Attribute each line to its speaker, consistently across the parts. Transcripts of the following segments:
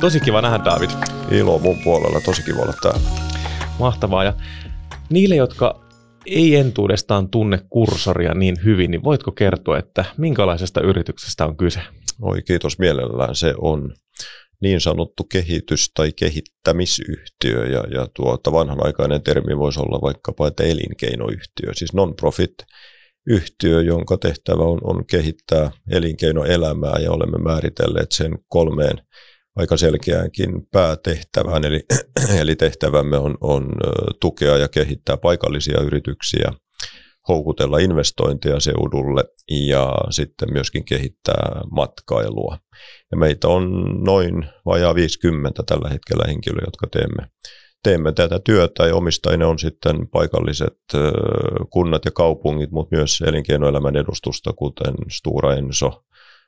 Speaker 1: Tosi kiva nähdä, David.
Speaker 2: Ilo mun puolella, tosi kiva olla täällä.
Speaker 1: Mahtavaa. Ja niille, jotka ei entuudestaan tunne kursoria niin hyvin, niin voitko kertoa, että minkälaisesta yrityksestä on kyse?
Speaker 2: Oi, kiitos mielellään. Se on niin sanottu kehitys- tai kehittämisyhtiö, ja, ja tuota, vanhanaikainen termi voisi olla vaikkapa että elinkeinoyhtiö, siis non-profit yhtiö, jonka tehtävä on, on kehittää elinkeinoelämää, ja olemme määritelleet sen kolmeen aika selkeäänkin päätehtävään, eli, eli tehtävämme on, on tukea ja kehittää paikallisia yrityksiä, houkutella investointeja seudulle ja sitten myöskin kehittää matkailua. Ja meitä on noin vajaa 50 tällä hetkellä henkilöä, jotka teemme, teemme tätä työtä ja omistajina on sitten paikalliset kunnat ja kaupungit, mutta myös elinkeinoelämän edustusta, kuten Stura Enso,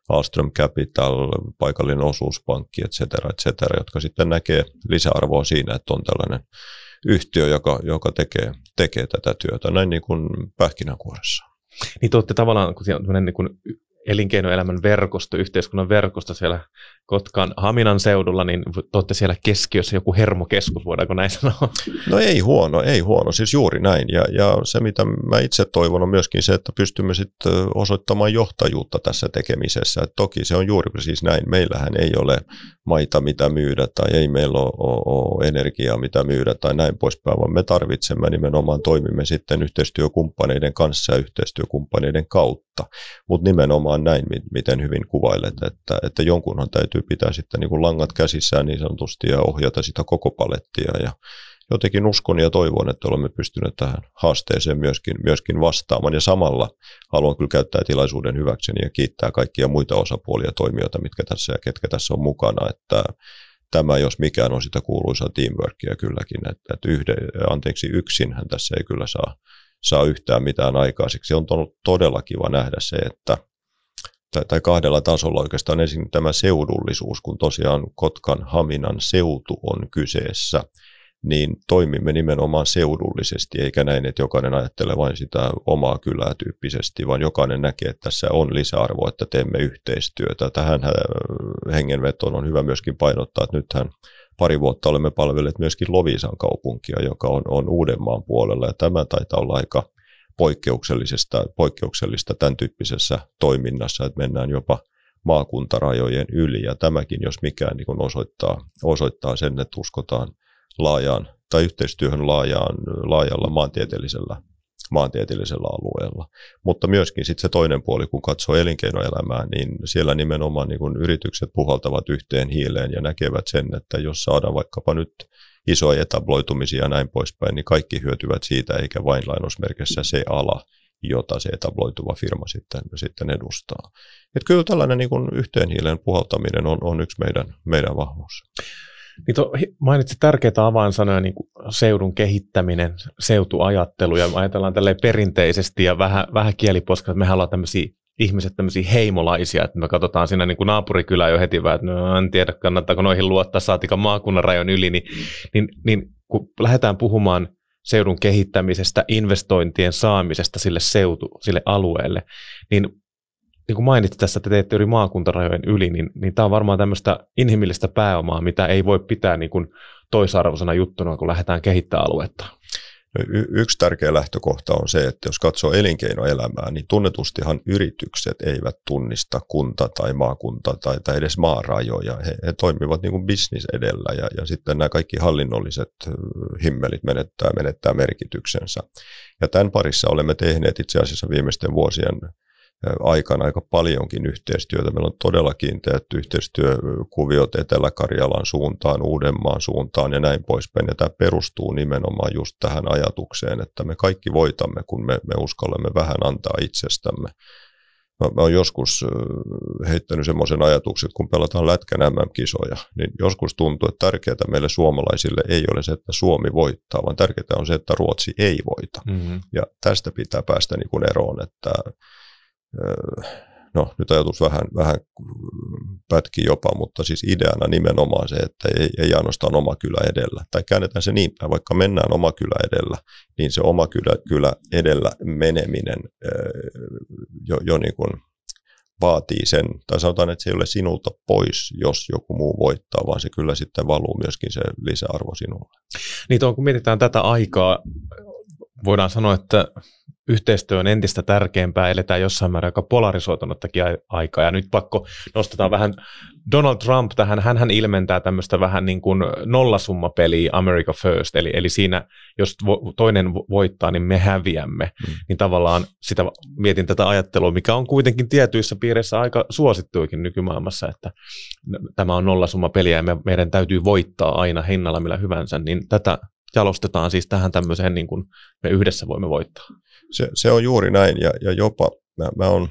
Speaker 2: Alström Capital, paikallinen osuuspankki, et cetera, et cetera, jotka sitten näkee lisäarvoa siinä, että on tällainen yhtiö, joka, joka tekee, tekee tätä työtä näin niin kuin pähkinänkuoressa.
Speaker 1: Niin te olette tavallaan niin kuin elinkeinoelämän verkosto, yhteiskunnan verkosto siellä Kotkan Haminan seudulla, niin te olette siellä keskiössä joku hermokeskus, voidaanko näin sanoa?
Speaker 2: No ei huono, ei huono, siis juuri näin. Ja, ja se, mitä mä itse toivon, on myöskin se, että pystymme sitten osoittamaan johtajuutta tässä tekemisessä. Et toki se on juuri siis näin. Meillähän ei ole maita, mitä myydä, tai ei meillä ole, ole, ole energiaa, mitä myydä, tai näin poispäin, vaan me tarvitsemme nimenomaan, toimimme sitten yhteistyökumppaneiden kanssa ja yhteistyökumppaneiden kautta. Mutta nimenomaan näin, miten hyvin kuvailet, että, että jonkunhan täytyy pitää sitten niin kuin langat käsissään niin sanotusti ja ohjata sitä koko palettia. Ja jotenkin uskon ja toivon, että olemme pystyneet tähän haasteeseen myöskin, myöskin vastaamaan. Ja samalla haluan kyllä käyttää tilaisuuden hyväkseni ja kiittää kaikkia muita osapuolia ja toimijoita, mitkä tässä ja ketkä tässä on mukana. Että tämä, jos mikään on sitä kuuluisaa teamworkia kylläkin, että, että yhde, anteeksi, yksinhän tässä ei kyllä saa, saa yhtään mitään aikaiseksi. On todella kiva nähdä se, että tai, tai kahdella tasolla oikeastaan ensin tämä seudullisuus, kun tosiaan Kotkan Haminan seutu on kyseessä, niin toimimme nimenomaan seudullisesti, eikä näin, että jokainen ajattelee vain sitä omaa kylää tyyppisesti, vaan jokainen näkee, että tässä on lisäarvo, että teemme yhteistyötä. Tähän hengenvetoon on hyvä myöskin painottaa, että nythän pari vuotta olemme palvelleet myöskin Lovisan kaupunkia, joka on, on Uudenmaan puolella, ja tämä taitaa olla aika poikkeuksellisesta, poikkeuksellista tämän tyyppisessä toiminnassa, että mennään jopa maakuntarajojen yli. Ja tämäkin, jos mikään, niin osoittaa, osoittaa sen, että uskotaan laajaan tai yhteistyöhön laajaan, laajalla maantieteellisellä, maantieteellisellä alueella. Mutta myöskin sitten se toinen puoli, kun katsoo elinkeinoelämää, niin siellä nimenomaan niin kun yritykset puhaltavat yhteen hiileen ja näkevät sen, että jos saadaan vaikkapa nyt isoja etabloitumisia ja näin poispäin, niin kaikki hyötyvät siitä, eikä vain lainausmerkissä se ala, jota se etabloituva firma sitten, sitten edustaa. Et kyllä tällainen niin yhteen hiilen puhaltaminen on, on yksi meidän, meidän vahvuus.
Speaker 1: Niin to, mainitsit tärkeitä avainsanoja, niin kuin seudun kehittäminen, seutuajattelu, ja ajatellaan tälleen perinteisesti ja vähän, vähän kieliposka, että mehän ollaan tämmöisiä ihmiset tämmöisiä heimolaisia, että me katsotaan siinä niin naapurikylää jo heti vähän, että no, en tiedä kannattaako noihin luottaa, saatika maakunnan rajan yli, niin, niin, niin kun lähdetään puhumaan seudun kehittämisestä, investointien saamisesta sille seutu, sille alueelle, niin niin kuin mainitsit tässä, että teette yli maakuntarajojen yli, niin, niin tämä on varmaan tämmöistä inhimillistä pääomaa, mitä ei voi pitää niin kuin toisarvoisena juttuna, kun lähdetään kehittämään aluetta.
Speaker 2: Y- yksi tärkeä lähtökohta on se, että jos katsoo elinkeinoelämää, niin tunnetustihan yritykset eivät tunnista kunta tai maakunta tai, tai edes maarajoja. He, he toimivat niin kuin business edellä ja, ja sitten nämä kaikki hallinnolliset himmelit menettää, menettää merkityksensä. Ja tämän parissa olemme tehneet itse asiassa viimeisten vuosien aikana aika paljonkin yhteistyötä. Meillä on todella kiinteät yhteistyökuviot Etelä-Karjalan suuntaan, Uudenmaan suuntaan ja näin poispäin. Ja tämä perustuu nimenomaan just tähän ajatukseen, että me kaikki voitamme, kun me, me uskallamme vähän antaa itsestämme. Mä, mä oon joskus heittänyt semmoisen ajatuksen, että kun pelataan lätkän MM-kisoja, niin joskus tuntuu, että tärkeää meille suomalaisille ei ole se, että Suomi voittaa, vaan tärkeää on se, että Ruotsi ei voita. Mm-hmm. Ja tästä pitää päästä niin kuin eroon, että no nyt ajatus vähän, vähän pätki jopa, mutta siis ideana nimenomaan se, että ei, ei ainoastaan oma kylä edellä. Tai käännetään se niin päin, vaikka mennään oma kylä edellä, niin se oma kylä, kylä edellä meneminen jo, jo niin kuin vaatii sen, tai sanotaan, että se ei ole sinulta pois, jos joku muu voittaa, vaan se kyllä sitten valuu myöskin se lisäarvo sinulle.
Speaker 1: Niin tuon, kun mietitään tätä aikaa, voidaan sanoa, että yhteistyö on entistä tärkeämpää, eletään jossain määrin aika polarisoitunuttakin aikaa, ja nyt pakko nostetaan vähän Donald Trump tähän, hän ilmentää tämmöistä vähän niin kuin nollasummapeliä America First, eli, eli siinä, jos toinen voittaa, niin me häviämme, mm. niin tavallaan sitä mietin tätä ajattelua, mikä on kuitenkin tietyissä piireissä aika suosittuikin nykymaailmassa, että tämä on nollasummapeliä ja me, meidän täytyy voittaa aina hinnalla millä hyvänsä, niin tätä jalostetaan siis tähän tämmöiseen, niin kuin me yhdessä voimme voittaa.
Speaker 2: Se, se on juuri näin, ja, ja jopa mä, mä, on,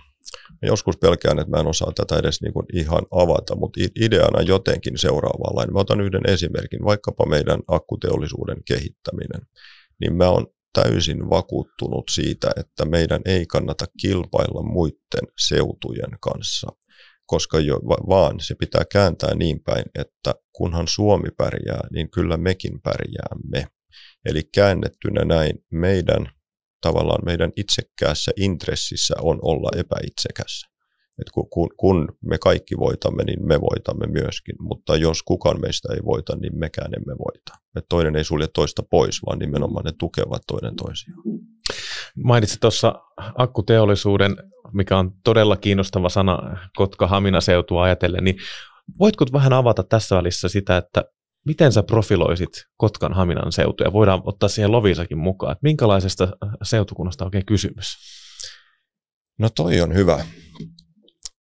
Speaker 2: mä joskus pelkään, että mä en osaa tätä edes niin kuin ihan avata, mutta ideana jotenkin seuraavanlainen. Mä otan yhden esimerkin, vaikkapa meidän akkuteollisuuden kehittäminen. Niin mä oon täysin vakuuttunut siitä, että meidän ei kannata kilpailla muiden seutujen kanssa koska jo, vaan se pitää kääntää niin päin, että kunhan Suomi pärjää, niin kyllä mekin pärjäämme. Eli käännettynä näin meidän tavallaan meidän itsekkäässä intressissä on olla epäitsekäs. Et kun, kun me kaikki voitamme, niin me voitamme myöskin, mutta jos kukaan meistä ei voita, niin mekään emme voita. Et toinen ei sulje toista pois, vaan nimenomaan ne tukevat toinen toisiaan.
Speaker 1: Mainitsit tuossa akkuteollisuuden, mikä on todella kiinnostava sana Kotka-Hamina seutua ajatellen, niin voitko vähän avata tässä välissä sitä, että miten sä profiloisit Kotkan Haminan seutuja? Voidaan ottaa siihen Lovisakin mukaan. Että minkälaisesta seutukunnasta on oikein kysymys?
Speaker 2: No toi on hyvä.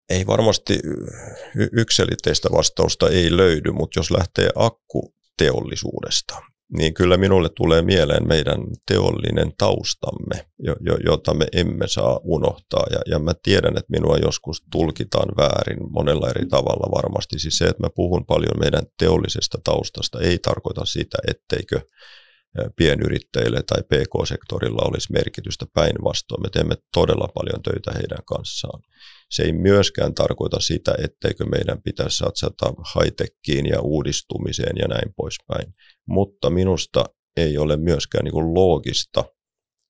Speaker 2: Ei varmasti yksilitteistä vastausta ei löydy, mutta jos lähtee akkuteollisuudesta, niin kyllä minulle tulee mieleen meidän teollinen taustamme, jota me emme saa unohtaa. Ja, ja mä tiedän, että minua joskus tulkitaan väärin monella eri tavalla varmasti. Siis se, että mä puhun paljon meidän teollisesta taustasta, ei tarkoita sitä, etteikö pienyrittäjille tai PK-sektorilla olisi merkitystä päinvastoin. Me teemme todella paljon töitä heidän kanssaan. Se ei myöskään tarkoita sitä, etteikö meidän pitäisi satsata high ja uudistumiseen ja näin poispäin. Mutta minusta ei ole myöskään niin loogista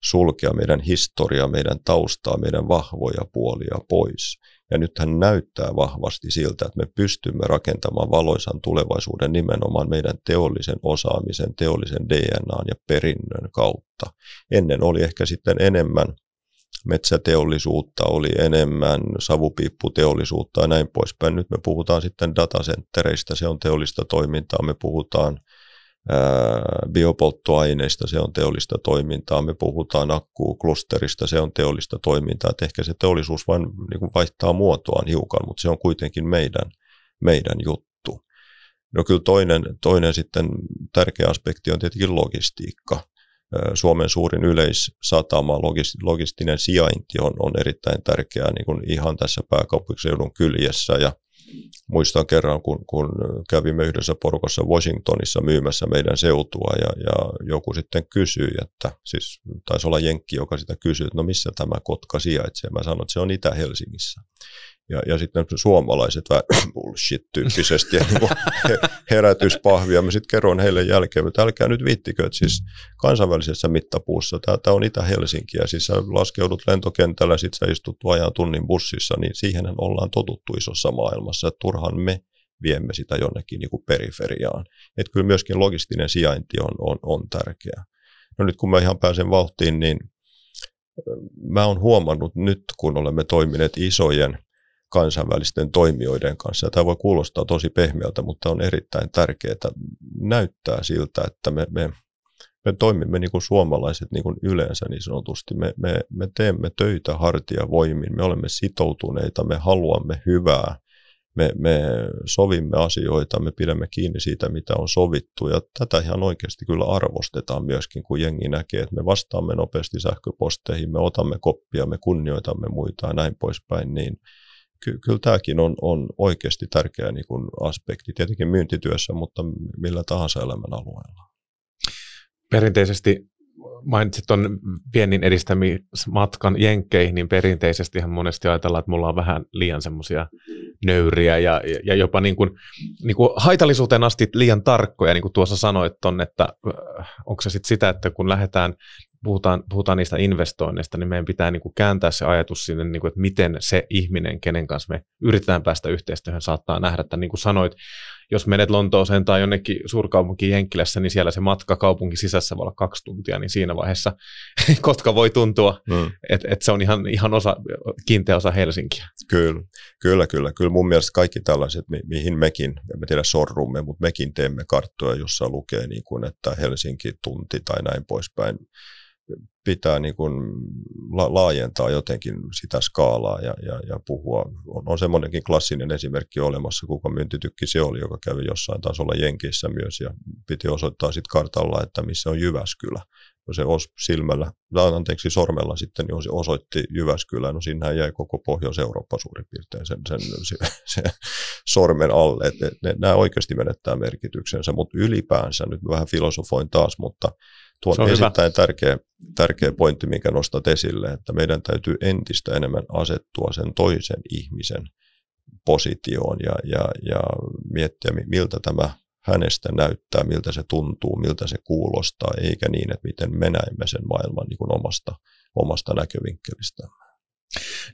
Speaker 2: sulkea meidän historiaa, meidän taustaa, meidän vahvoja puolia pois. Ja nythän näyttää vahvasti siltä, että me pystymme rakentamaan valoisan tulevaisuuden nimenomaan meidän teollisen osaamisen, teollisen DNAn ja perinnön kautta. Ennen oli ehkä sitten enemmän metsäteollisuutta, oli enemmän savupiipputeollisuutta ja näin poispäin. Nyt me puhutaan sitten datacentereistä, se on teollista toimintaa, me puhutaan biopolttoaineista, se on teollista toimintaa, me puhutaan akkuklusterista, se on teollista toimintaa, että ehkä se teollisuus vain niin vaihtaa muotoaan hiukan, mutta se on kuitenkin meidän, meidän juttu. No kyllä toinen, toinen sitten tärkeä aspekti on tietenkin logistiikka. Suomen suurin yleissatama, logistinen sijainti on, on erittäin tärkeää niin kuin ihan tässä pääkaupunkiseudun kyljessä ja muistan kerran, kun, kun kävimme yhdessä porukassa Washingtonissa myymässä meidän seutua ja, ja joku sitten kysyi, että siis taisi olla Jenkki, joka sitä kysyi, että no missä tämä Kotka sijaitsee. Mä sanoin, että se on Itä-Helsingissä. Ja, ja sitten suomalaiset vähän bullshit-tyyppisesti ja niin herätyspahvia. Mä sitten kerron heille jälkeen, että älkää nyt viittikö, että siis kansainvälisessä mittapuussa, tämä on Itä-Helsinki ja siis sä laskeudut lentokentällä, sit sä istut vajaan tunnin bussissa, niin siihen ollaan totuttu isossa maailmassa, että turhan me viemme sitä jonnekin niin kuin periferiaan. Että kyllä myöskin logistinen sijainti on, on, on tärkeä. No nyt kun mä ihan pääsen vauhtiin, niin mä oon huomannut nyt, kun olemme toimineet isojen kansainvälisten toimijoiden kanssa. Tämä voi kuulostaa tosi pehmeältä, mutta on erittäin tärkeää. Näyttää siltä, että me, me, me toimimme niin kuin suomalaiset niin kuin yleensä niin sanotusti. Me, me, me teemme töitä hartia voimin, me olemme sitoutuneita, me haluamme hyvää, me, me sovimme asioita, me pidämme kiinni siitä, mitä on sovittu. Ja tätä ihan oikeasti kyllä arvostetaan myöskin, kun jengi näkee, että me vastaamme nopeasti sähköposteihin, me otamme koppia, me kunnioitamme muita ja näin poispäin. Niin ky- kyllä tämäkin on, on oikeasti tärkeä niin kuin aspekti, tietenkin myyntityössä, mutta millä tahansa elämän alueella.
Speaker 1: Perinteisesti mainitsit tuon viennin edistämismatkan jenkkeihin, niin perinteisesti ihan monesti ajatellaan, että mulla on vähän liian semmoisia nöyriä ja, ja jopa niin kuin, niin kuin haitallisuuteen asti liian tarkkoja, niin kuin tuossa sanoit ton, että äh, onko se sitten sitä, että kun lähdetään puhutaan, puhutaan niistä investoinneista, niin meidän pitää niin kuin kääntää se ajatus sinne, niin kuin, että miten se ihminen, kenen kanssa me yritetään päästä yhteistyöhön, saattaa nähdä, että niin kuin sanoit, jos menet Lontooseen tai jonnekin suurkaupunkiin Jenkkilässä, niin siellä se matka kaupunki sisässä voi olla kaksi tuntia, niin siinä vaiheessa Kotka voi tuntua, mm. että et se on ihan, ihan osa, kiinteä osa Helsinkiä.
Speaker 2: Kyllä, kyllä, kyllä. Kyllä mun mielestä kaikki tällaiset, mi- mihin mekin, en tiedä sorrumme, mutta mekin teemme karttoja, jossa lukee, niin kuin, että Helsinki tunti tai näin poispäin pitää niin kuin la- laajentaa jotenkin sitä skaalaa ja, ja, ja puhua. On, on semmoinenkin klassinen esimerkki olemassa, kuka myyntitykki se oli, joka kävi jossain tasolla Jenkissä myös ja piti osoittaa sitten kartalla, että missä on Jyväskylä. No se os silmällä, anteeksi sormella sitten, niin se osoitti Jyväskylä, no sinnehän jäi koko Pohjois-Eurooppa suurin piirtein sen, sen, se, se sormen alle. Et, ne, nämä oikeasti menettää merkityksensä, mutta ylipäänsä, nyt vähän filosofoin taas, mutta Tuo on, on erittäin tärkeä, tärkeä pointti, minkä nostat esille, että meidän täytyy entistä enemmän asettua sen toisen ihmisen positioon ja, ja, ja miettiä, miltä tämä hänestä näyttää, miltä se tuntuu, miltä se kuulostaa, eikä niin, että miten me näemme sen maailman niin kuin omasta, omasta näkövinkkelistä.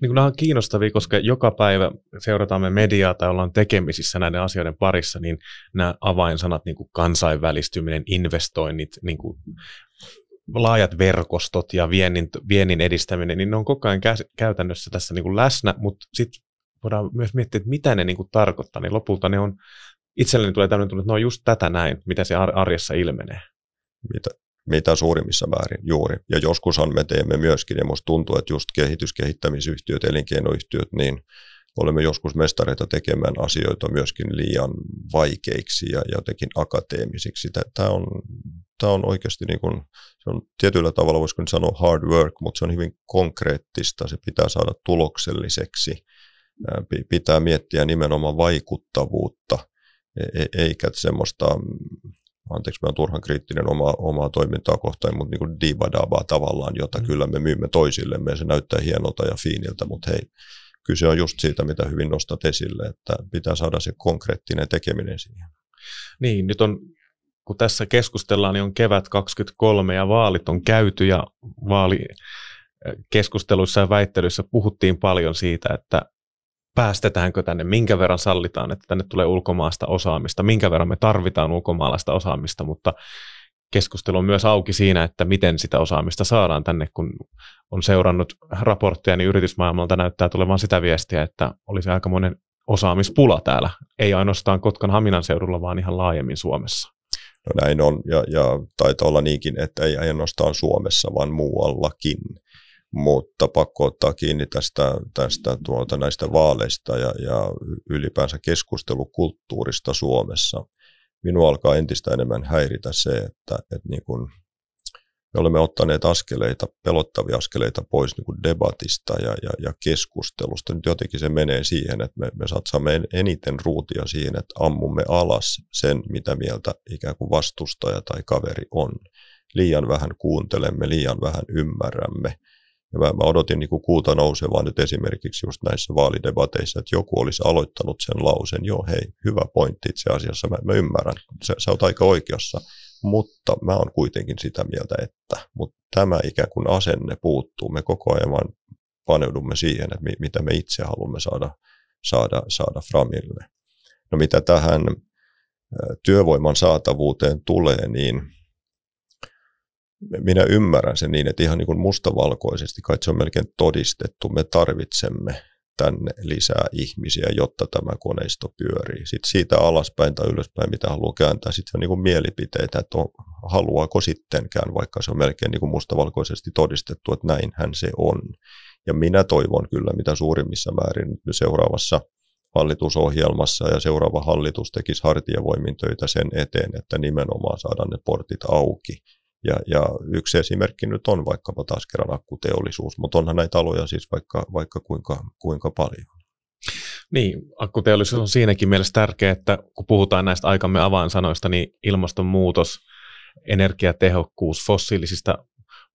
Speaker 1: Niin nämä on kiinnostavia, koska joka päivä seurataan me mediaa tai ollaan tekemisissä näiden asioiden parissa, niin nämä avainsanat, niin kuin kansainvälistyminen, investoinnit, niin kuin laajat verkostot ja viennin, viennin edistäminen, niin ne on koko ajan kä- käytännössä tässä niin kuin läsnä, mutta sitten voidaan myös miettiä, että mitä ne niin kuin tarkoittaa, niin lopulta ne on, itselleni tulee tämmöinen tunne, että ne on just tätä näin, mitä se arjessa ilmenee.
Speaker 2: Mitä, mitä suurimmissa määrin juuri. Ja joskushan me teemme myöskin, ja minusta tuntuu, että just kehityskehittämisyhtiöt, elinkeinoyhtiöt, niin olemme joskus mestareita tekemään asioita myöskin liian vaikeiksi ja jotenkin akateemisiksi. Tämä on, tämä on oikeasti niin kuin, se on tietyllä tavalla voisiko sanoa hard work, mutta se on hyvin konkreettista, se pitää saada tulokselliseksi. Pitää miettiä nimenomaan vaikuttavuutta, e-, e-, eikä semmoista anteeksi, mä oon turhan kriittinen oma, omaa toimintaa kohtaan, mutta niin kuin divadabaa tavallaan, jota mm. kyllä me myymme toisillemme ja se näyttää hienolta ja fiiniltä, mutta hei, kyse on just siitä, mitä hyvin nostat esille, että pitää saada se konkreettinen tekeminen siihen.
Speaker 1: Niin, nyt on, kun tässä keskustellaan, niin on kevät 23 ja vaalit on käyty ja vaalikeskusteluissa ja väittelyissä puhuttiin paljon siitä, että päästetäänkö tänne, minkä verran sallitaan, että tänne tulee ulkomaasta osaamista, minkä verran me tarvitaan ulkomaalaista osaamista, mutta keskustelu on myös auki siinä, että miten sitä osaamista saadaan tänne, kun on seurannut raportteja, niin yritysmaailmalta näyttää tulevan sitä viestiä, että olisi aikamoinen osaamispula täällä, ei ainoastaan Kotkan Haminan seudulla, vaan ihan laajemmin Suomessa.
Speaker 2: No näin on, ja, ja taitaa olla niinkin, että ei ainoastaan Suomessa, vaan muuallakin mutta pakko ottaa kiinni tästä, tästä tuota, näistä vaaleista ja, ja ylipäänsä keskustelukulttuurista Suomessa. Minua alkaa entistä enemmän häiritä se, että, että niin kuin me olemme ottaneet askeleita, pelottavia askeleita pois niin kuin debatista ja, ja, ja keskustelusta. Nyt jotenkin se menee siihen, että me, me satsaamme eniten ruutia siihen, että ammumme alas sen, mitä mieltä ikään kuin vastustaja tai kaveri on. Liian vähän kuuntelemme, liian vähän ymmärrämme ja mä, mä odotin niin kuin kuuta nousevaa nyt esimerkiksi just näissä vaalidebateissa, että joku olisi aloittanut sen lausen, joo hei, hyvä pointti itse asiassa, mä, mä ymmärrän, sä, sä oot aika oikeassa, mutta mä oon kuitenkin sitä mieltä, että, mutta tämä ikään kuin asenne puuttuu, me koko ajan vaan paneudumme siihen, että mi, mitä me itse haluamme saada, saada, saada framille. No mitä tähän työvoiman saatavuuteen tulee, niin minä ymmärrän sen niin, että ihan niin kuin mustavalkoisesti, kai se on melkein todistettu, me tarvitsemme tänne lisää ihmisiä, jotta tämä koneisto pyörii. Sitten siitä alaspäin tai ylöspäin, mitä haluaa kääntää, sitten on niin kuin mielipiteitä, että on, haluaako sittenkään, vaikka se on melkein niin kuin mustavalkoisesti todistettu, että näinhän se on. Ja minä toivon kyllä, mitä suurimmissa määrin seuraavassa hallitusohjelmassa ja seuraava hallitus tekisi hartiavoimin töitä sen eteen, että nimenomaan saadaan ne portit auki ja, ja yksi esimerkki nyt on vaikkapa taas kerran akkuteollisuus, mutta onhan näitä aloja siis vaikka, vaikka kuinka, kuinka paljon.
Speaker 1: Niin, akkuteollisuus on siinäkin mielessä tärkeä, että kun puhutaan näistä aikamme avainsanoista, niin ilmastonmuutos, energiatehokkuus, fossiilisista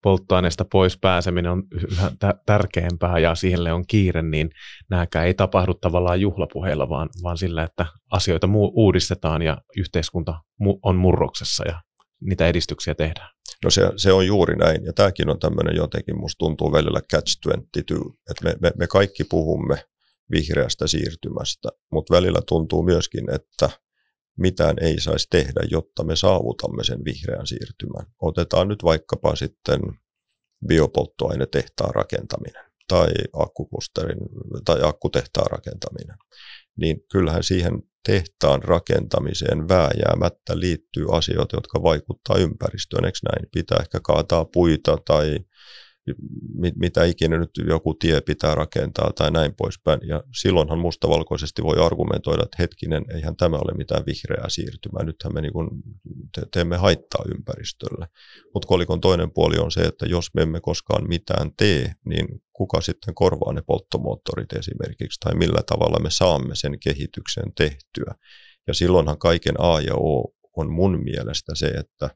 Speaker 1: polttoaineista pois pääseminen on yhä tärkeämpää ja siihen on kiire, niin nämäkään ei tapahdu tavallaan juhlapuheilla, vaan, vaan sillä, että asioita uudistetaan ja yhteiskunta on murroksessa ja niitä edistyksiä tehdään.
Speaker 2: No se, se on juuri näin, ja tämäkin on tämmöinen jotenkin, musta tuntuu välillä catch-22, että me, me, me kaikki puhumme vihreästä siirtymästä, mutta välillä tuntuu myöskin, että mitään ei saisi tehdä, jotta me saavutamme sen vihreän siirtymän. Otetaan nyt vaikkapa sitten biopolttoainetehtaan rakentaminen tai akkuklusterin tai akkutehtaan rakentaminen, niin kyllähän siihen tehtaan rakentamiseen vääjäämättä liittyy asioita, jotka vaikuttaa ympäristöön, eikö näin? Pitää ehkä kaataa puita tai mitä ikinä nyt joku tie pitää rakentaa tai näin poispäin. Ja silloinhan mustavalkoisesti voi argumentoida, että hetkinen, eihän tämä ole mitään vihreää siirtymää, nythän me niin kuin teemme haittaa ympäristölle. Mutta kolikon toinen puoli on se, että jos me emme koskaan mitään tee, niin kuka sitten korvaa ne polttomoottorit esimerkiksi, tai millä tavalla me saamme sen kehityksen tehtyä. Ja silloinhan kaiken A ja O on mun mielestä se, että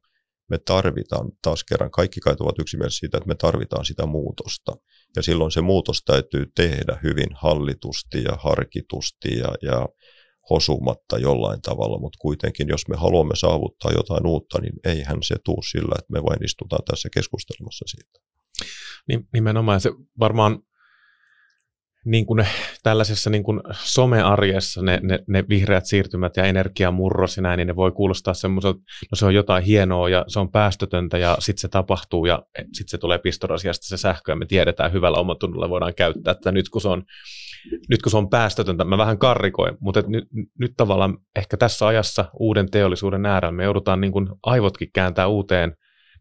Speaker 2: me tarvitaan, taas kerran kaikki kai ovat yksimielisiä siitä, että me tarvitaan sitä muutosta. Ja silloin se muutos täytyy tehdä hyvin hallitusti ja harkitusti ja, ja hosumatta jollain tavalla, mutta kuitenkin jos me haluamme saavuttaa jotain uutta, niin eihän se tuu sillä, että me vain istutaan tässä keskustelemassa siitä.
Speaker 1: Nimenomaan se varmaan niin kuin tällaisessa niin kuin somearjessa ne, ne, ne vihreät siirtymät ja energiamurros ja näin, niin ne voi kuulostaa semmoiselta, no se on jotain hienoa ja se on päästötöntä ja sitten se tapahtuu ja sitten se tulee pistorasiasta se sähkö ja me tiedetään hyvällä omatunnolla voidaan käyttää että nyt kun se on, nyt kun se on päästötöntä, mä vähän karrikoin, mutta nyt, nyt tavallaan ehkä tässä ajassa uuden teollisuuden äärellä me joudutaan niin kuin aivotkin kääntää uuteen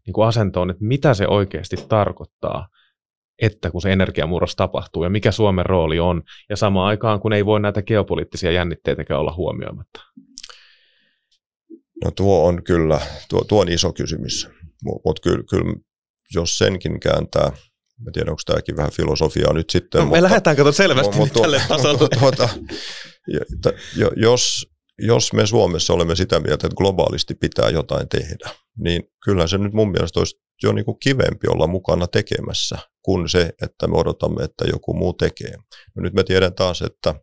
Speaker 1: niin kuin asentoon, että mitä se oikeasti tarkoittaa että kun se energiamurros tapahtuu ja mikä Suomen rooli on, ja samaan aikaan kun ei voi näitä geopoliittisia jännitteitäkään olla huomioimatta?
Speaker 2: No tuo on kyllä, tuo, tuo on iso kysymys, mutta kyllä, kyllä jos senkin kääntää, en tiedä onko tämäkin vähän filosofiaa nyt sitten.
Speaker 1: No, mutta, me lähdetään katsomaan selvästi mutta, tälle tasolle. Tuota,
Speaker 2: jos, jos me Suomessa olemme sitä mieltä, että globaalisti pitää jotain tehdä, niin kyllä se nyt mun mielestä olisi jo niin kuin kivempi olla mukana tekemässä kuin se, että me odotamme, että joku muu tekee. No nyt me tiedän taas, että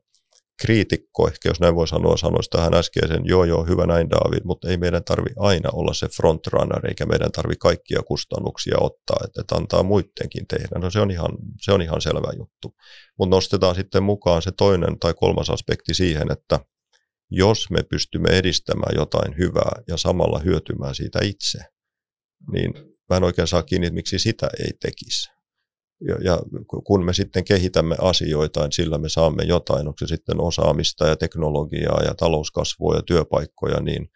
Speaker 2: kriitikko, ehkä jos näin voi sanoa, sanoisi tähän äskeisen, joo joo, hyvä näin David, mutta ei meidän tarvi aina olla se frontrunner, eikä meidän tarvi kaikkia kustannuksia ottaa, että, että antaa muidenkin tehdä. No se on ihan, se on ihan selvä juttu. Mutta nostetaan sitten mukaan se toinen tai kolmas aspekti siihen, että jos me pystymme edistämään jotain hyvää ja samalla hyötymään siitä itse, niin mä en oikein saa kiinni, että miksi sitä ei tekisi. Ja, ja kun me sitten kehitämme asioita, niin sillä me saamme jotain, onko se sitten osaamista ja teknologiaa ja talouskasvua ja työpaikkoja, niin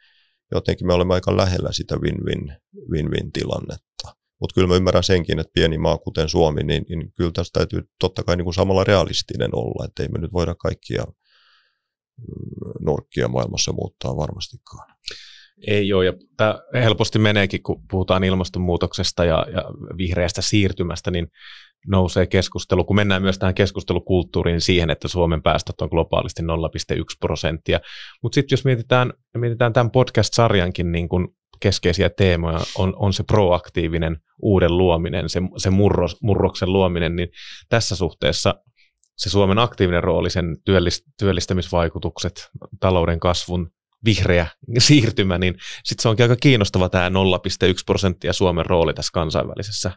Speaker 2: jotenkin me olemme aika lähellä sitä win-win, win-win tilannetta. Mutta kyllä mä ymmärrän senkin, että pieni maa kuten Suomi, niin, niin kyllä tässä täytyy totta kai niin kuin samalla realistinen olla, että ei me nyt voida kaikkia mm, nurkkia maailmassa muuttaa varmastikaan.
Speaker 1: Ei ole, ja tämä helposti meneekin, kun puhutaan ilmastonmuutoksesta ja, ja vihreästä siirtymästä, niin nousee keskustelu, kun mennään myös tähän keskustelukulttuuriin siihen, että Suomen päästöt on globaalisti 0,1 prosenttia. Mutta sitten jos mietitään, mietitään tämän podcast-sarjankin niin kun keskeisiä teemoja, on, on se proaktiivinen uuden luominen, se, se murros, murroksen luominen, niin tässä suhteessa se Suomen aktiivinen rooli, sen työllistämisvaikutukset, talouden kasvun vihreä siirtymä, niin sitten se onkin aika kiinnostava tämä 0,1 prosenttia Suomen rooli tässä kansainvälisessä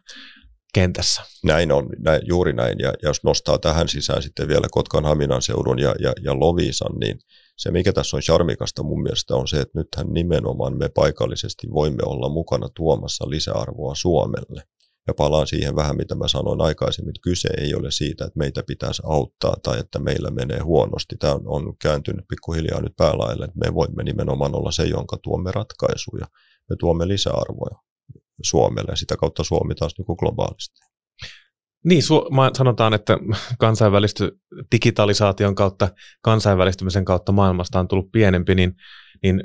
Speaker 1: kentässä.
Speaker 2: Näin on, näin, juuri näin. Ja, ja jos nostaa tähän sisään sitten vielä Kotkan Haminan seudun ja, ja, ja Lovisan, niin se mikä tässä on charmikasta mun mielestä on se, että nythän nimenomaan me paikallisesti voimme olla mukana tuomassa lisäarvoa Suomelle. Ja palaan siihen vähän, mitä mä sanoin aikaisemmin, että kyse ei ole siitä, että meitä pitäisi auttaa tai että meillä menee huonosti. Tämä on, on kääntynyt pikkuhiljaa nyt päälaille, että me voimme nimenomaan olla se, jonka tuomme ratkaisuja. Me tuomme lisäarvoja Suomelle ja sitä kautta Suomi taas niin kuin globaalisti.
Speaker 1: Niin, su- sanotaan, että kansainvälisty digitalisaation kautta, kansainvälistymisen kautta maailmasta on tullut pienempi, niin, niin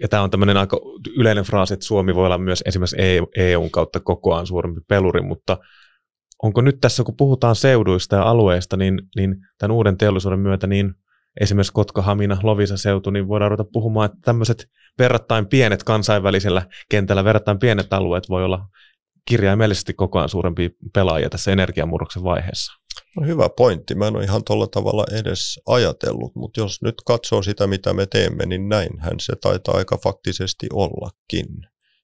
Speaker 1: ja tämä on tämmöinen aika yleinen fraasi, että Suomi voi olla myös esimerkiksi EUn e kautta kokoaan suurempi peluri, mutta onko nyt tässä, kun puhutaan seuduista ja alueista, niin, niin tämän uuden teollisuuden myötä, niin esimerkiksi Kotka, Hamina, Lovisa seutu, niin voidaan ruveta puhumaan, että tämmöiset verrattain pienet kansainvälisellä kentällä, verrattain pienet alueet voi olla kirjaimellisesti koko ajan suurempi pelaaja tässä energiamurroksen vaiheessa.
Speaker 2: No hyvä pointti. Mä en ole ihan tuolla tavalla edes ajatellut, mutta jos nyt katsoo sitä, mitä me teemme, niin näinhän se taitaa aika faktisesti ollakin.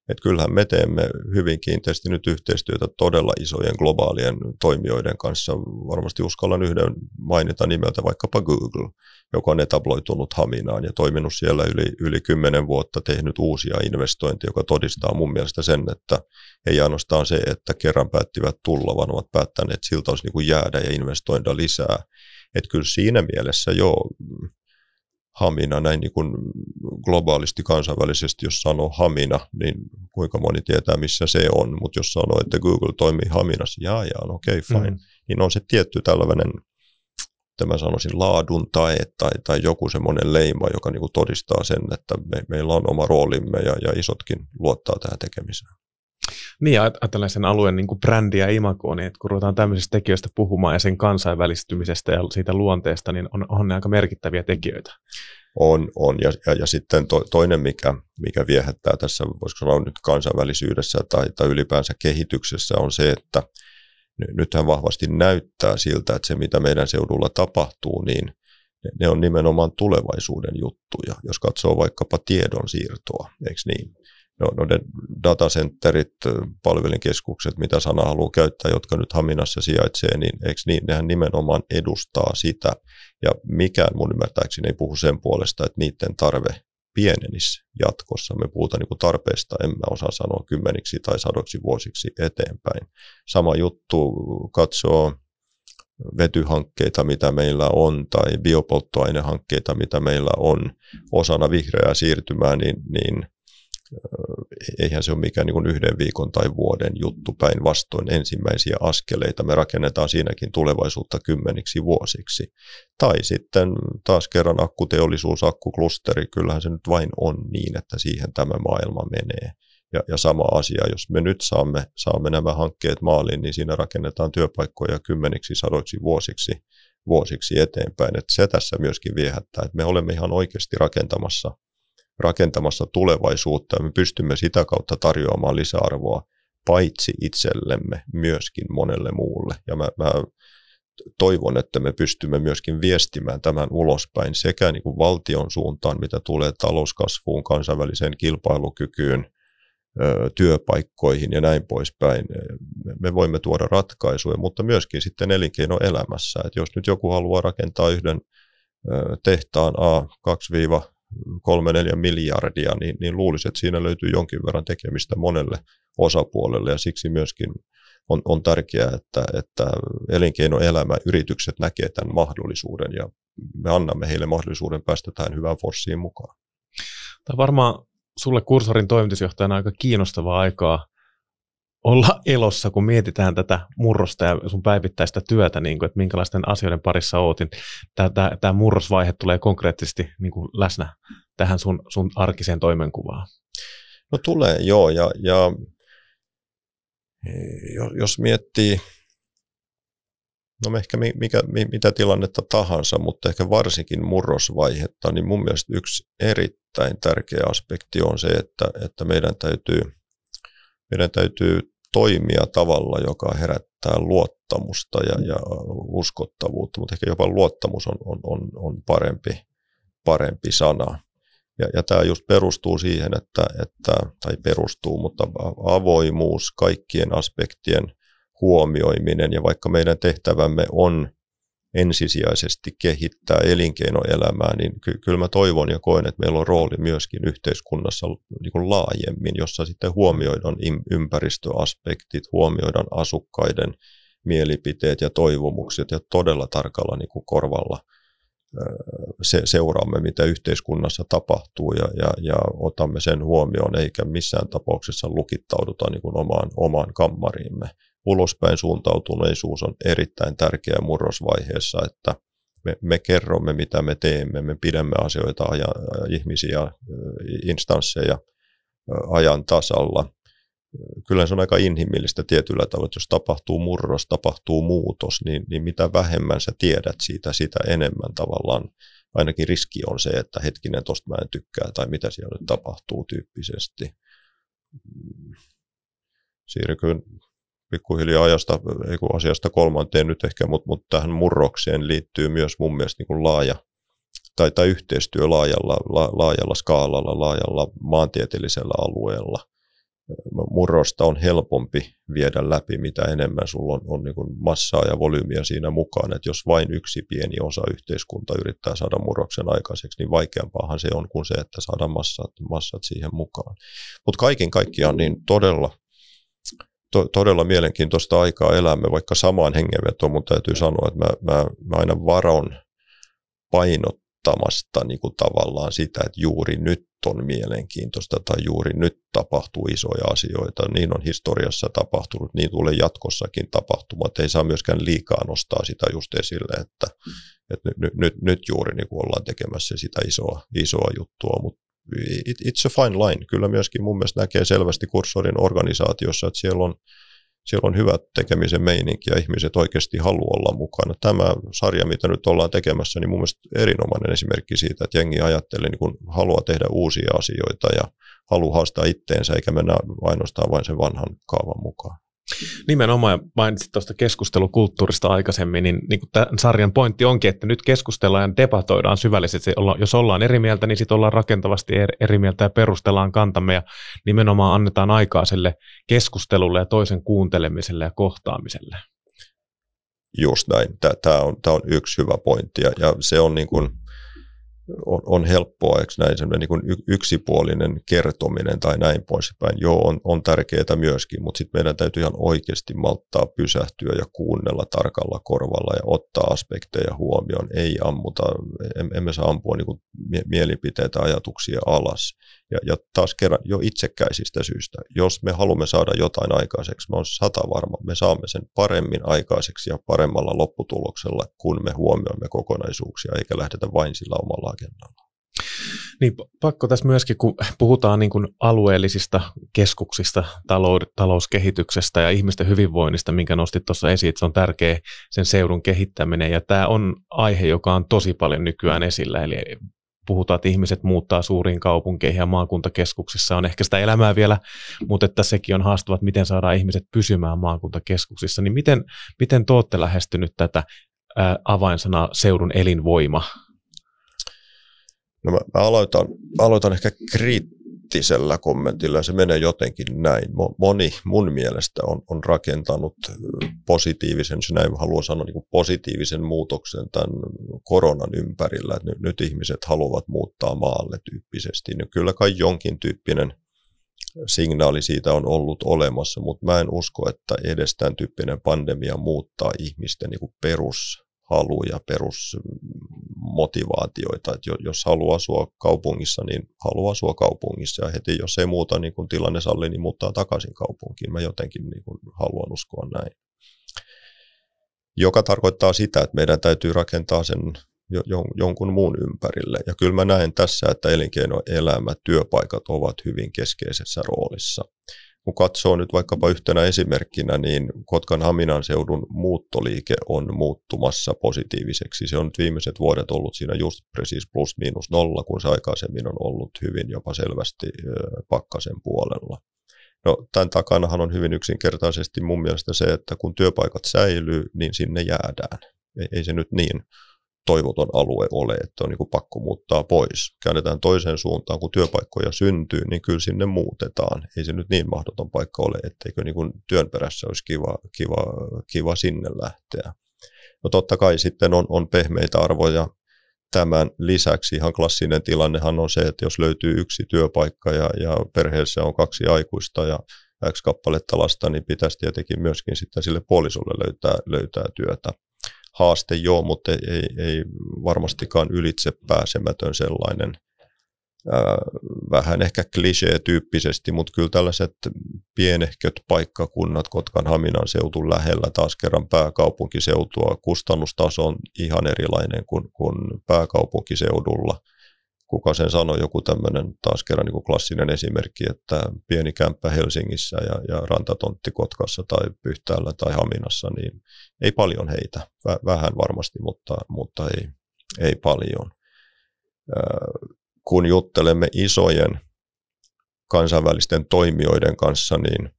Speaker 2: Että kyllähän me teemme hyvin kiinteästi nyt yhteistyötä todella isojen globaalien toimijoiden kanssa. Varmasti uskallan yhden mainita nimeltä vaikkapa Google, joka on etabloitunut Haminaan ja toiminut siellä yli, yli 10 vuotta, tehnyt uusia investointeja, joka todistaa mun mielestä sen, että ei ainoastaan se, että kerran päättivät tulla, vaan ovat päättäneet, siltä olisi niin kuin jäädä ja investoida lisää. Että kyllä siinä mielessä jo Hamina näin niin kuin globaalisti kansainvälisesti, jos sanoo Hamina, niin kuinka moni tietää, missä se on, mutta jos sanoo, että Google toimii Haminassa, jaa, jaa, no okei, okay, fine, mm. niin on se tietty tällainen, tämä sanoisin, laadun tai, tai, tai joku semmoinen leima, joka niin kuin todistaa sen, että me, meillä on oma roolimme ja, ja isotkin luottaa tähän tekemiseen.
Speaker 1: Niin, ajatellaan sen alueen niin kuin brändiä ja imagoa, niin että kun ruvetaan tämmöisistä tekijöistä puhumaan ja sen kansainvälistymisestä ja siitä luonteesta, niin on, on ne aika merkittäviä tekijöitä.
Speaker 2: On, on. Ja, ja, ja sitten to, toinen, mikä, mikä viehättää tässä, voisiko sanoa nyt kansainvälisyydessä tai, tai ylipäänsä kehityksessä, on se, että nythän vahvasti näyttää siltä, että se mitä meidän seudulla tapahtuu, niin ne on nimenomaan tulevaisuuden juttuja. Jos katsoo vaikkapa tiedonsiirtoa, eikö niin? No, noiden datacenterit, palvelinkeskukset, mitä sana haluaa käyttää, jotka nyt Haminassa sijaitsee, niin eikö niin, nehän nimenomaan edustaa sitä. Ja mikään mun ymmärtääkseni ei puhu sen puolesta, että niiden tarve pienenisi jatkossa. Me puhutaan niin tarpeesta, en mä osaa sanoa kymmeniksi tai sadoksi vuosiksi eteenpäin. Sama juttu katsoo vetyhankkeita, mitä meillä on, tai biopolttoainehankkeita, mitä meillä on osana vihreää siirtymää, niin, niin eihän se ole mikään niin yhden viikon tai vuoden juttu päinvastoin ensimmäisiä askeleita. Me rakennetaan siinäkin tulevaisuutta kymmeniksi vuosiksi. Tai sitten taas kerran akkuteollisuus, akkuklusteri, kyllähän se nyt vain on niin, että siihen tämä maailma menee. Ja, ja sama asia, jos me nyt saamme, saamme nämä hankkeet maaliin, niin siinä rakennetaan työpaikkoja kymmeniksi, sadoiksi vuosiksi, vuosiksi eteenpäin. Että se tässä myöskin viehättää, että me olemme ihan oikeasti rakentamassa rakentamassa tulevaisuutta ja me pystymme sitä kautta tarjoamaan lisäarvoa paitsi itsellemme, myöskin monelle muulle. Ja mä, mä toivon, että me pystymme myöskin viestimään tämän ulospäin sekä niin kuin valtion suuntaan, mitä tulee talouskasvuun, kansainväliseen kilpailukykyyn, työpaikkoihin ja näin poispäin. Me voimme tuoda ratkaisuja, mutta myöskin sitten elinkeinoelämässä. Että jos nyt joku haluaa rakentaa yhden tehtaan A2- 3-4 miljardia, niin, niin luulisin, että siinä löytyy jonkin verran tekemistä monelle osapuolelle ja siksi myöskin on, on tärkeää, että, että elinkeinoelämä, yritykset näkee tämän mahdollisuuden ja me annamme heille mahdollisuuden päästä tähän hyvään forssiin mukaan.
Speaker 1: Tämä varmaan sulle kursorin toimitusjohtajana aika kiinnostavaa aikaa olla elossa, kun mietitään tätä murrosta ja sun päivittäistä työtä, niin kuin, että minkälaisten asioiden parissa oot, niin tämä, murrosvaihe tulee konkreettisesti niin kuin läsnä tähän sun, sun arkiseen toimenkuvaan.
Speaker 2: No tulee, joo, ja, ja jos miettii, no ehkä mikä, mitä tilannetta tahansa, mutta ehkä varsinkin murrosvaihetta, niin mun mielestä yksi erittäin tärkeä aspekti on se, että, että meidän täytyy – meidän täytyy toimia tavalla, joka herättää luottamusta ja, ja uskottavuutta, mutta ehkä jopa luottamus on, on, on, on parempi, parempi sana. Ja, ja tämä just perustuu siihen, että, että, tai perustuu, mutta avoimuus, kaikkien aspektien huomioiminen, ja vaikka meidän tehtävämme on ensisijaisesti kehittää elinkeinoelämää, niin ky- kyllä mä toivon ja koen, että meillä on rooli myöskin yhteiskunnassa niin kuin laajemmin, jossa sitten huomioidaan ympäristöaspektit, huomioidaan asukkaiden mielipiteet ja toivomukset ja todella tarkalla niin kuin korvalla se, seuraamme, mitä yhteiskunnassa tapahtuu ja, ja, ja otamme sen huomioon, eikä missään tapauksessa lukittauduta niin kuin omaan, omaan kammariimme ulospäin suuntautuneisuus on erittäin tärkeä murrosvaiheessa, että me, me kerromme, mitä me teemme, me pidämme asioita aja, ihmisiä, instansseja ajan tasalla. Kyllä se on aika inhimillistä tietyllä tavalla, että jos tapahtuu murros, tapahtuu muutos, niin, niin mitä vähemmän sä tiedät siitä, sitä enemmän tavallaan ainakin riski on se, että hetkinen, tosta mä en tykkää, tai mitä siellä nyt tapahtuu tyyppisesti. Siirrykö pikkuhiljaa ajasta, ei asiasta kolmanteen nyt ehkä, mutta, mutta tähän murrokseen liittyy myös mun mielestä niin kuin laaja tai, tai yhteistyö laajalla, la, laajalla skaalalla, laajalla maantieteellisellä alueella. murrosta on helpompi viedä läpi, mitä enemmän sulla on, on niin kuin massaa ja volyymiä siinä mukaan. Että jos vain yksi pieni osa yhteiskunta yrittää saada murroksen aikaiseksi, niin vaikeampaahan se on kuin se, että saada massat, massat siihen mukaan. Mutta kaiken kaikkiaan niin todella, to, todella mielenkiintoista aikaa elämme, vaikka samaan hengenvetoon, mutta täytyy sanoa, että mä, mä, mä aina varon painottamasta niin kuin tavallaan sitä, että juuri nyt on mielenkiintoista tai juuri nyt tapahtuu isoja asioita. Niin on historiassa tapahtunut, niin tulee jatkossakin tapahtumat. Ei saa myöskään liikaa nostaa sitä just esille, että, että nyt, nyt, nyt juuri niin kuin ollaan tekemässä sitä isoa, isoa juttua, mutta it, it's a fine line. Kyllä myöskin mun mielestä näkee selvästi kurssorin organisaatiossa, että siellä on siellä on hyvä tekemisen meininki ja ihmiset oikeasti haluaa olla mukana. Tämä sarja, mitä nyt ollaan tekemässä, niin mun mielestä erinomainen esimerkki siitä, että jengi ajattelee, niin kun haluaa tehdä uusia asioita ja haluaa haastaa itteensä eikä mennä ainoastaan vain sen vanhan kaavan mukaan.
Speaker 1: Nimenomaan mainitsit tuosta keskustelukulttuurista aikaisemmin, niin, niin kuin tämän sarjan pointti onkin, että nyt keskustellaan ja debatoidaan syvällisesti. Jos ollaan eri mieltä, niin sitten ollaan rakentavasti eri mieltä ja perustellaan kantamme ja nimenomaan annetaan aikaa sille keskustelulle ja toisen kuuntelemiselle ja kohtaamiselle.
Speaker 2: Just näin. Tämä on, on yksi hyvä pointti ja, ja se on niin kuin, on, on helppoa, eikö näin, semmoinen niin yksipuolinen kertominen tai näin poispäin. Joo, on, on tärkeää myöskin, mutta sitten meidän täytyy ihan oikeasti malttaa pysähtyä ja kuunnella tarkalla korvalla ja ottaa aspekteja huomioon. Ei ammuta, emme saa ampua niin kuin mielipiteitä, ajatuksia alas. Ja, ja taas kerran jo itsekkäisistä syistä. Jos me haluamme saada jotain aikaiseksi, mä olen sata varma, me saamme sen paremmin aikaiseksi ja paremmalla lopputuloksella, kun me huomioimme kokonaisuuksia, eikä lähdetä vain sillä omalla agendalla.
Speaker 1: Niin, pakko tässä myöskin, kun puhutaan niin kuin alueellisista keskuksista, talouskehityksestä ja ihmisten hyvinvoinnista, minkä nostit tuossa esiin, että se on tärkeä sen seudun kehittäminen. Ja tämä on aihe, joka on tosi paljon nykyään esillä, eli puhutaan, että ihmiset muuttaa suuriin kaupunkeihin ja maakuntakeskuksissa on ehkä sitä elämää vielä, mutta että sekin on haastava, että miten saadaan ihmiset pysymään maakuntakeskuksissa. Niin miten, miten te olette lähestynyt tätä ää, avainsanaa seudun elinvoima?
Speaker 2: No mä, mä aloitan, aloitan ehkä kriittisellä kommentilla se menee jotenkin näin. Moni mun mielestä on, on rakentanut positiivisen, se näin haluan sanoa, niin positiivisen muutoksen tämän koronan ympärillä, että nyt, nyt ihmiset haluavat muuttaa maalle tyyppisesti. No kyllä kai jonkin tyyppinen signaali siitä on ollut olemassa, mutta mä en usko, että edes tämän tyyppinen pandemia muuttaa ihmisten niin perus haluja, perusmotivaatioita. Että jos haluaa asua kaupungissa, niin haluaa asua kaupungissa ja heti jos ei muuta niin kun tilanne salli, niin muuttaa takaisin kaupunkiin. Mä jotenkin niin kun haluan uskoa näin. Joka tarkoittaa sitä, että meidän täytyy rakentaa sen jonkun muun ympärille. Ja kyllä mä näen tässä, että elinkeinoelämä, työpaikat ovat hyvin keskeisessä roolissa kun katsoo nyt vaikkapa yhtenä esimerkkinä, niin Kotkan Haminan seudun muuttoliike on muuttumassa positiiviseksi. Se on nyt viimeiset vuodet ollut siinä just precis plus miinus nolla, kun se aikaisemmin on ollut hyvin jopa selvästi pakkasen puolella. No, tämän takanahan on hyvin yksinkertaisesti mun mielestä se, että kun työpaikat säilyy, niin sinne jäädään. Ei, ei se nyt niin toivoton alue ole, että on niin kuin pakko muuttaa pois. Käännetään toiseen suuntaan, kun työpaikkoja syntyy, niin kyllä sinne muutetaan. Ei se nyt niin mahdoton paikka ole, etteikö niin kuin työn perässä olisi kiva, kiva, kiva sinne lähteä. No totta kai sitten on, on pehmeitä arvoja. Tämän lisäksi ihan klassinen tilannehan on se, että jos löytyy yksi työpaikka ja, ja perheessä on kaksi aikuista ja X kappaletta lasta, niin pitäisi tietenkin myöskin sitten sille puolisolle löytää, löytää työtä haaste joo, mutta ei, ei, varmastikaan ylitse pääsemätön sellainen vähän ehkä klisee-tyyppisesti, mutta kyllä tällaiset pienehköt paikkakunnat Kotkan Haminan seutun lähellä taas kerran pääkaupunkiseutua, kustannustaso on ihan erilainen kuin, kuin pääkaupunkiseudulla – kuka sen sanoi, joku tämmöinen taas kerran niin kuin klassinen esimerkki, että pieni kämppä Helsingissä ja, ja rantatontti Kotkassa tai Pyhtäällä tai Haminassa, niin ei paljon heitä, vähän varmasti, mutta, mutta ei, ei paljon. Kun juttelemme isojen kansainvälisten toimijoiden kanssa, niin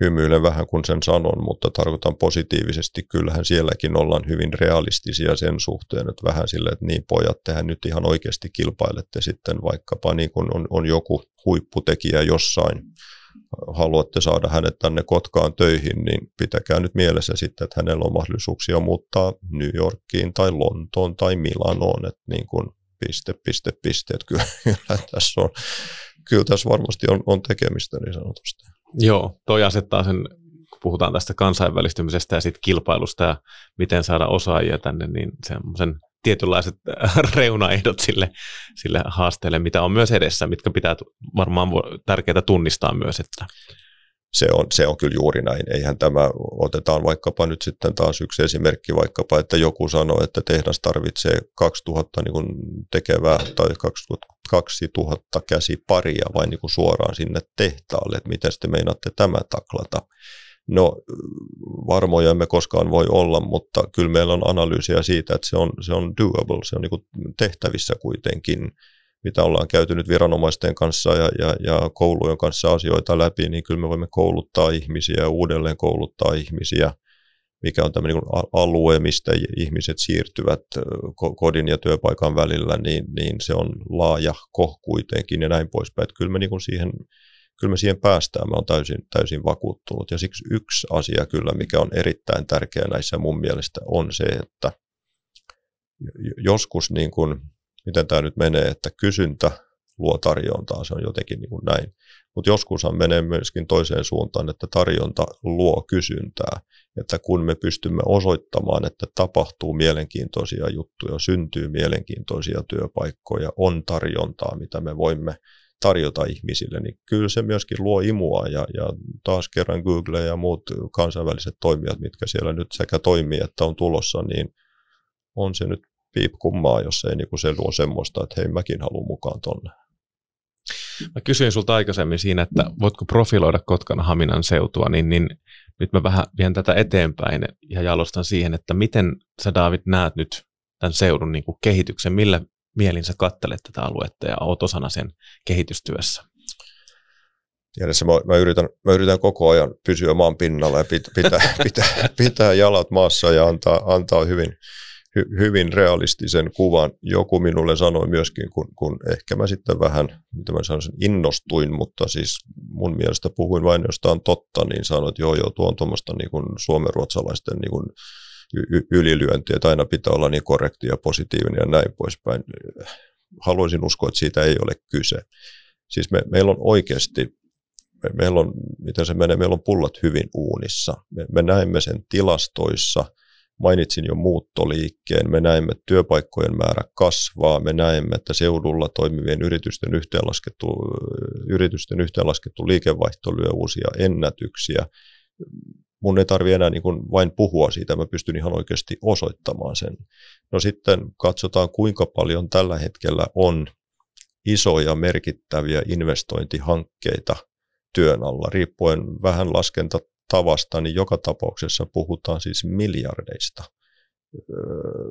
Speaker 2: hymyilen vähän kun sen sanon, mutta tarkoitan positiivisesti. Kyllähän sielläkin ollaan hyvin realistisia sen suhteen, että vähän sille, että niin pojat, tehän nyt ihan oikeasti kilpailette sitten vaikkapa niin kun on, on joku huipputekijä jossain haluatte saada hänet tänne Kotkaan töihin, niin pitäkää nyt mielessä sitten, että hänellä on mahdollisuuksia muuttaa New Yorkiin tai Lontoon tai Milanoon, että niin kuin piste, piste, piste, että kyllä, kyllä tässä on, kyllä tässä varmasti on, on tekemistä niin sanotusti.
Speaker 1: Joo, toi asettaa sen, kun puhutaan tästä kansainvälistymisestä ja sitten kilpailusta ja miten saada osaajia tänne, niin semmoisen tietynlaiset reunaehdot sille, sille haasteelle, mitä on myös edessä, mitkä pitää varmaan tärkeää tunnistaa myös. Että.
Speaker 2: Se on, se on kyllä juuri näin. Eihän tämä, otetaan vaikkapa nyt sitten taas yksi esimerkki, vaikkapa, että joku sanoo, että tehdas tarvitsee 2000 niin kuin tekevää tai 2000 käsiparia vain niin kuin suoraan sinne tehtaalle, että miten te meinaatte tämä taklata. No varmoja emme koskaan voi olla, mutta kyllä meillä on analyysiä siitä, että se on, se on doable, se on niin tehtävissä kuitenkin, mitä ollaan käyty nyt viranomaisten kanssa ja, ja, ja koulujen kanssa asioita läpi, niin kyllä me voimme kouluttaa ihmisiä uudelleen kouluttaa ihmisiä, mikä on tämmöinen niin alue, mistä ihmiset siirtyvät kodin ja työpaikan välillä, niin, niin se on laaja koh kuitenkin ja näin poispäin. Kyllä me niin siihen kyllä me siihen päästään, mä olen täysin, täysin vakuuttunut. Ja siksi yksi asia kyllä, mikä on erittäin tärkeä näissä mun mielestä, on se, että joskus niin kuin, miten tämä nyt menee, että kysyntä luo tarjontaa, se on jotenkin niin kuin näin. Mutta joskushan menee myöskin toiseen suuntaan, että tarjonta luo kysyntää. Että kun me pystymme osoittamaan, että tapahtuu mielenkiintoisia juttuja, syntyy mielenkiintoisia työpaikkoja, on tarjontaa, mitä me voimme tarjota ihmisille, niin kyllä se myöskin luo imua ja, ja taas kerran Google ja muut kansainväliset toimijat, mitkä siellä nyt sekä toimii että on tulossa, niin on se nyt piipkummaa, jos ei niin kuin se luo semmoista, että hei mäkin haluan mukaan tonne.
Speaker 1: Mä kysyin sulta aikaisemmin siinä, että voitko profiloida Kotkan Haminan seutua, niin, niin nyt mä vähän vien tätä eteenpäin ja jalostan siihen, että miten sä David näet nyt tämän seudun niin kuin kehityksen, millä mielin sä kattelet tätä aluetta ja oot osana sen kehitystyössä?
Speaker 2: Tiedätkö, mä, mä, yritän, mä yritän koko ajan pysyä maan pinnalla ja pit, pitää, pitää, pitää jalat maassa ja antaa, antaa hyvin, hy, hyvin realistisen kuvan. Joku minulle sanoi myöskin, kun, kun ehkä mä sitten vähän, mitä mä sanoisin, innostuin, mutta siis mun mielestä puhuin vain jostain totta, niin sanoin, että joo, joo, tuo on tuommoista niin suomen-ruotsalaisten niin kuin ylilyöntiä, että aina pitää olla niin korrekti ja positiivinen ja näin poispäin. Haluaisin uskoa, että siitä ei ole kyse. Siis me, meillä on oikeasti, me, meillä on, miten se menee, meillä on pullat hyvin uunissa. Me, me näemme sen tilastoissa, mainitsin jo muuttoliikkeen, me näemme, työpaikkojen määrä kasvaa, me näemme, että seudulla toimivien yritysten yhteenlaskettu, yritysten yhteenlaskettu liikevaihto lyö uusia ennätyksiä. Mun ei tarvi enää niin kuin vain puhua siitä, mä pystyn ihan oikeasti osoittamaan sen. No sitten katsotaan, kuinka paljon tällä hetkellä on isoja merkittäviä investointihankkeita työn alla, riippuen vähän laskentatavasta, niin joka tapauksessa puhutaan siis miljardeista.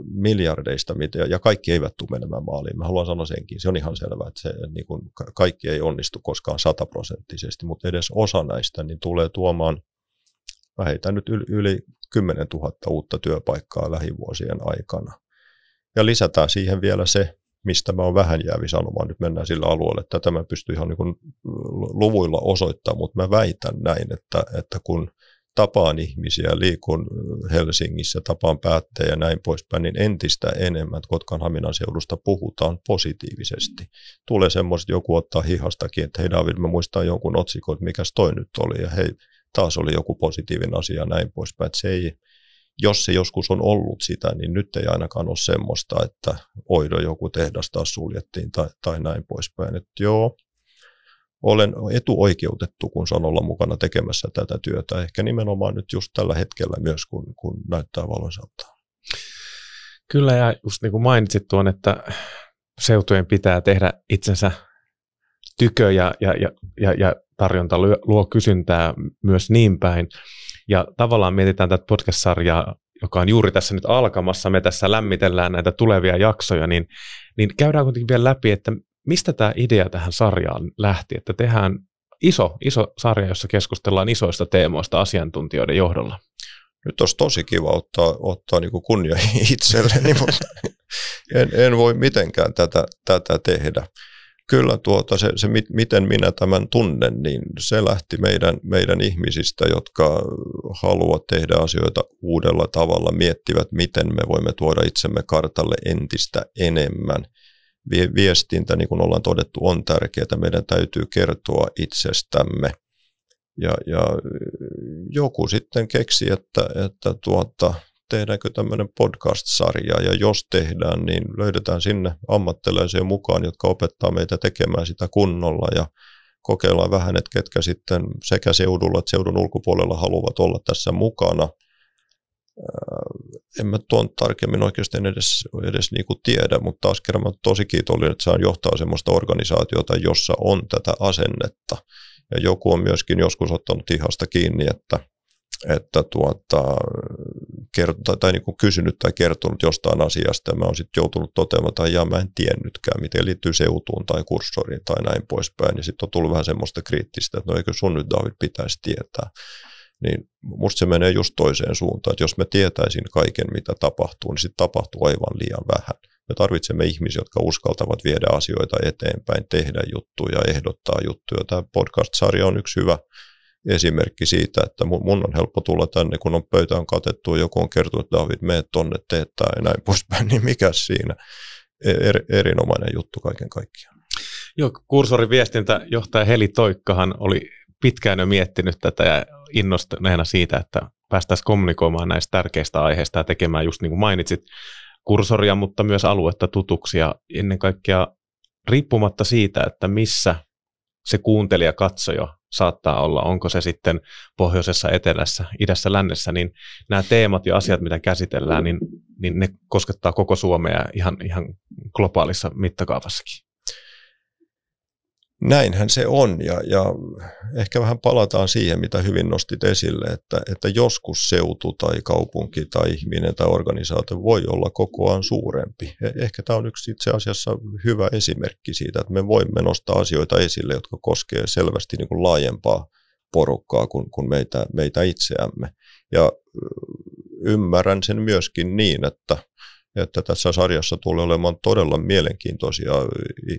Speaker 2: miljardeista, ja kaikki eivät tule menemään maaliin. Mä haluan sanoa senkin, se on ihan selvää, että se, niin kuin, kaikki ei onnistu koskaan sataprosenttisesti, mutta edes osa näistä niin tulee tuomaan Mä heitän nyt yli 10 000 uutta työpaikkaa lähivuosien aikana. Ja lisätään siihen vielä se, mistä mä oon vähän jäävi sanomaan, nyt mennään sillä alueella, että tätä mä pystyn ihan niin luvuilla osoittamaan, mutta mä väitän näin, että, että kun tapaan ihmisiä, liikun Helsingissä, tapaan päättäjä ja näin poispäin, niin entistä enemmän Kotkan Haminan seudusta puhutaan positiivisesti. Tulee semmoista, joku ottaa hihastakin, että hei David, mä muistan jonkun otsikon, että mikäs toi nyt oli, ja hei, taas oli joku positiivinen asia ja näin poispäin. Että se ei, jos se joskus on ollut sitä, niin nyt ei ainakaan ole semmoista, että oido joku tehdas taas suljettiin tai, tai näin poispäin. Että joo, olen etuoikeutettu, kun saan olla mukana tekemässä tätä työtä. Ehkä nimenomaan nyt just tällä hetkellä myös, kun, kun näyttää valoisalta.
Speaker 1: Kyllä, ja just niin kuin mainitsit tuon, että seutujen pitää tehdä itsensä tykö ja, ja, ja, ja, ja tarjonta luo, luo kysyntää myös niin päin. Ja tavallaan mietitään tätä podcast-sarjaa, joka on juuri tässä nyt alkamassa, me tässä lämmitellään näitä tulevia jaksoja, niin, niin käydään kuitenkin vielä läpi, että mistä tämä idea tähän sarjaan lähti, että tehdään iso, iso sarja, jossa keskustellaan isoista teemoista asiantuntijoiden johdolla.
Speaker 2: Nyt olisi tosi kiva ottaa, ottaa niin kunnia itselleni, mutta en, en voi mitenkään tätä, tätä tehdä. Kyllä tuota, se, se, miten minä tämän tunnen, niin se lähti meidän, meidän ihmisistä, jotka haluavat tehdä asioita uudella tavalla, miettivät, miten me voimme tuoda itsemme kartalle entistä enemmän. Viestintä, niin kuin ollaan todettu, on tärkeää. Meidän täytyy kertoa itsestämme. Ja, ja joku sitten keksi, että, että tuota, tehdäänkö tämmöinen podcast-sarja, ja jos tehdään, niin löydetään sinne ammattilaisia mukaan, jotka opettaa meitä tekemään sitä kunnolla, ja kokeillaan vähän, että ketkä sitten sekä seudulla että seudun ulkopuolella haluavat olla tässä mukana. En mä tuon tarkemmin oikeasti edes, edes niin kuin tiedä, mutta taas kerran mä tosi kiitollinen, että saan johtaa sellaista organisaatiota, jossa on tätä asennetta. Ja joku on myöskin joskus ottanut ihasta kiinni, että että tuota, kerto, tai niin kuin kysynyt tai kertonut jostain asiasta, ja mä oon sitten joutunut toteamaan, ja mä en tiennytkään, miten liittyy seutuun tai kurssoriin tai näin poispäin, ja sitten on tullut vähän semmoista kriittistä, että no eikö sun nyt David pitäisi tietää. Niin musta se menee just toiseen suuntaan, että jos mä tietäisin kaiken, mitä tapahtuu, niin sitten tapahtuu aivan liian vähän. Me tarvitsemme ihmisiä, jotka uskaltavat viedä asioita eteenpäin, tehdä juttuja, ehdottaa juttuja. Tämä podcast-sarja on yksi hyvä esimerkki siitä, että mun, on helppo tulla tänne, kun on pöytä on katettu joku on kertonut, että David, mene tonne, tämä ja näin poispäin, niin mikä siinä? E, er, erinomainen juttu kaiken kaikkiaan.
Speaker 1: Joo, kursorin viestintäjohtaja Heli Toikkahan oli pitkään jo miettinyt tätä ja innostuneena siitä, että päästäisiin kommunikoimaan näistä tärkeistä aiheista ja tekemään just niin kuin mainitsit, kursoria, mutta myös aluetta tutuksi ja ennen kaikkea riippumatta siitä, että missä se kuuntelija, katsoja saattaa olla, onko se sitten pohjoisessa, etelässä, idässä, lännessä, niin nämä teemat ja asiat, mitä käsitellään, niin, niin ne koskettaa koko Suomea ihan, ihan globaalissa mittakaavassakin.
Speaker 2: Näinhän se on ja, ja ehkä vähän palataan siihen, mitä hyvin nostit esille, että, että joskus seutu tai kaupunki tai ihminen tai organisaatio voi olla kokoaan suurempi. E, ehkä tämä on yksi itse asiassa hyvä esimerkki siitä, että me voimme nostaa asioita esille, jotka koskee selvästi niin kuin laajempaa porukkaa kuin, kuin meitä, meitä itseämme. Ja ymmärrän sen myöskin niin, että että tässä sarjassa tulee olemaan todella mielenkiintoisia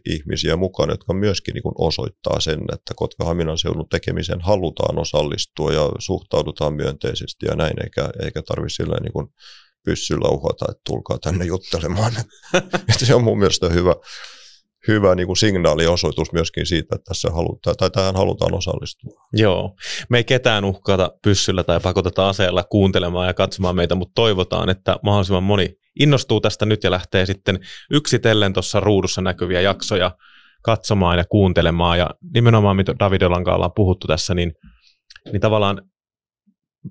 Speaker 2: ihmisiä mukana, jotka myöskin niin kuin osoittaa sen, että Kotka-Haminan seudun tekemiseen halutaan osallistua ja suhtaudutaan myönteisesti ja näin, eikä, eikä tarvitse sillä niin kuin pyssyllä uhata, että tulkaa tänne juttelemaan. se on mun mielestä hyvä, hyvä niin kuin signaaliosoitus myöskin siitä, että tässä halutaan, tai tähän halutaan osallistua.
Speaker 1: Joo, me ei ketään uhkata pyssyllä tai pakoteta aseella kuuntelemaan ja katsomaan meitä, mutta toivotaan, että mahdollisimman moni innostuu tästä nyt ja lähtee sitten yksitellen tuossa ruudussa näkyviä jaksoja katsomaan ja kuuntelemaan. Ja nimenomaan, mitä Davidon kanssa ollaan puhuttu tässä, niin, niin tavallaan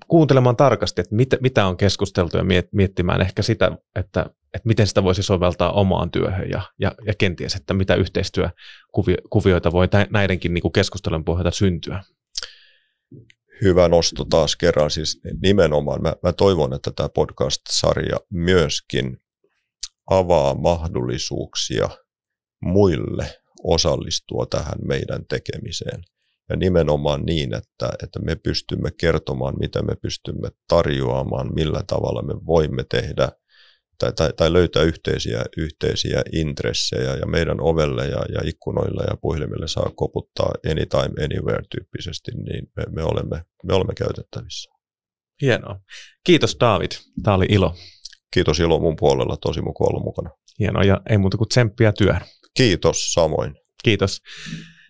Speaker 1: kuuntelemaan tarkasti, että mitä, mitä on keskusteltu ja miettimään ehkä sitä, että, että miten sitä voisi soveltaa omaan työhön ja, ja, ja kenties, että mitä yhteistyökuvioita voi näidenkin niin kuin keskustelun pohjalta syntyä.
Speaker 2: Hyvä nosto taas kerran. Siis nimenomaan mä, mä toivon, että tämä podcast-sarja myöskin avaa mahdollisuuksia muille osallistua tähän meidän tekemiseen. Ja nimenomaan niin, että, että me pystymme kertomaan, mitä me pystymme tarjoamaan, millä tavalla me voimme tehdä tai, tai, tai löytää yhteisiä, yhteisiä intressejä ja meidän ovelle ja, ja ikkunoille ja puhelimille saa koputtaa anytime, anywhere tyyppisesti, niin me, me, olemme, me olemme käytettävissä.
Speaker 1: Hienoa. Kiitos David, tämä oli ilo.
Speaker 2: Kiitos ilo mun puolella, tosi mukava olla mukana.
Speaker 1: Hienoa ja ei muuta kuin tsemppiä työhön.
Speaker 2: Kiitos, samoin.
Speaker 1: Kiitos.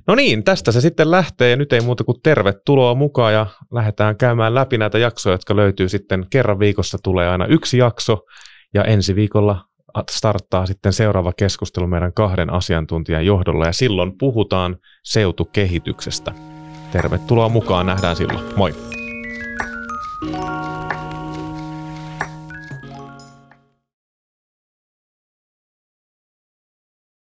Speaker 1: No niin, tästä se sitten lähtee ja nyt ei muuta kuin tervetuloa mukaan ja lähdetään käymään läpi näitä jaksoja, jotka löytyy sitten kerran viikossa tulee aina yksi jakso ja ensi viikolla starttaa sitten seuraava keskustelu meidän kahden asiantuntijan johdolla ja silloin puhutaan seutukehityksestä. Tervetuloa mukaan, nähdään silloin. Moi! thank you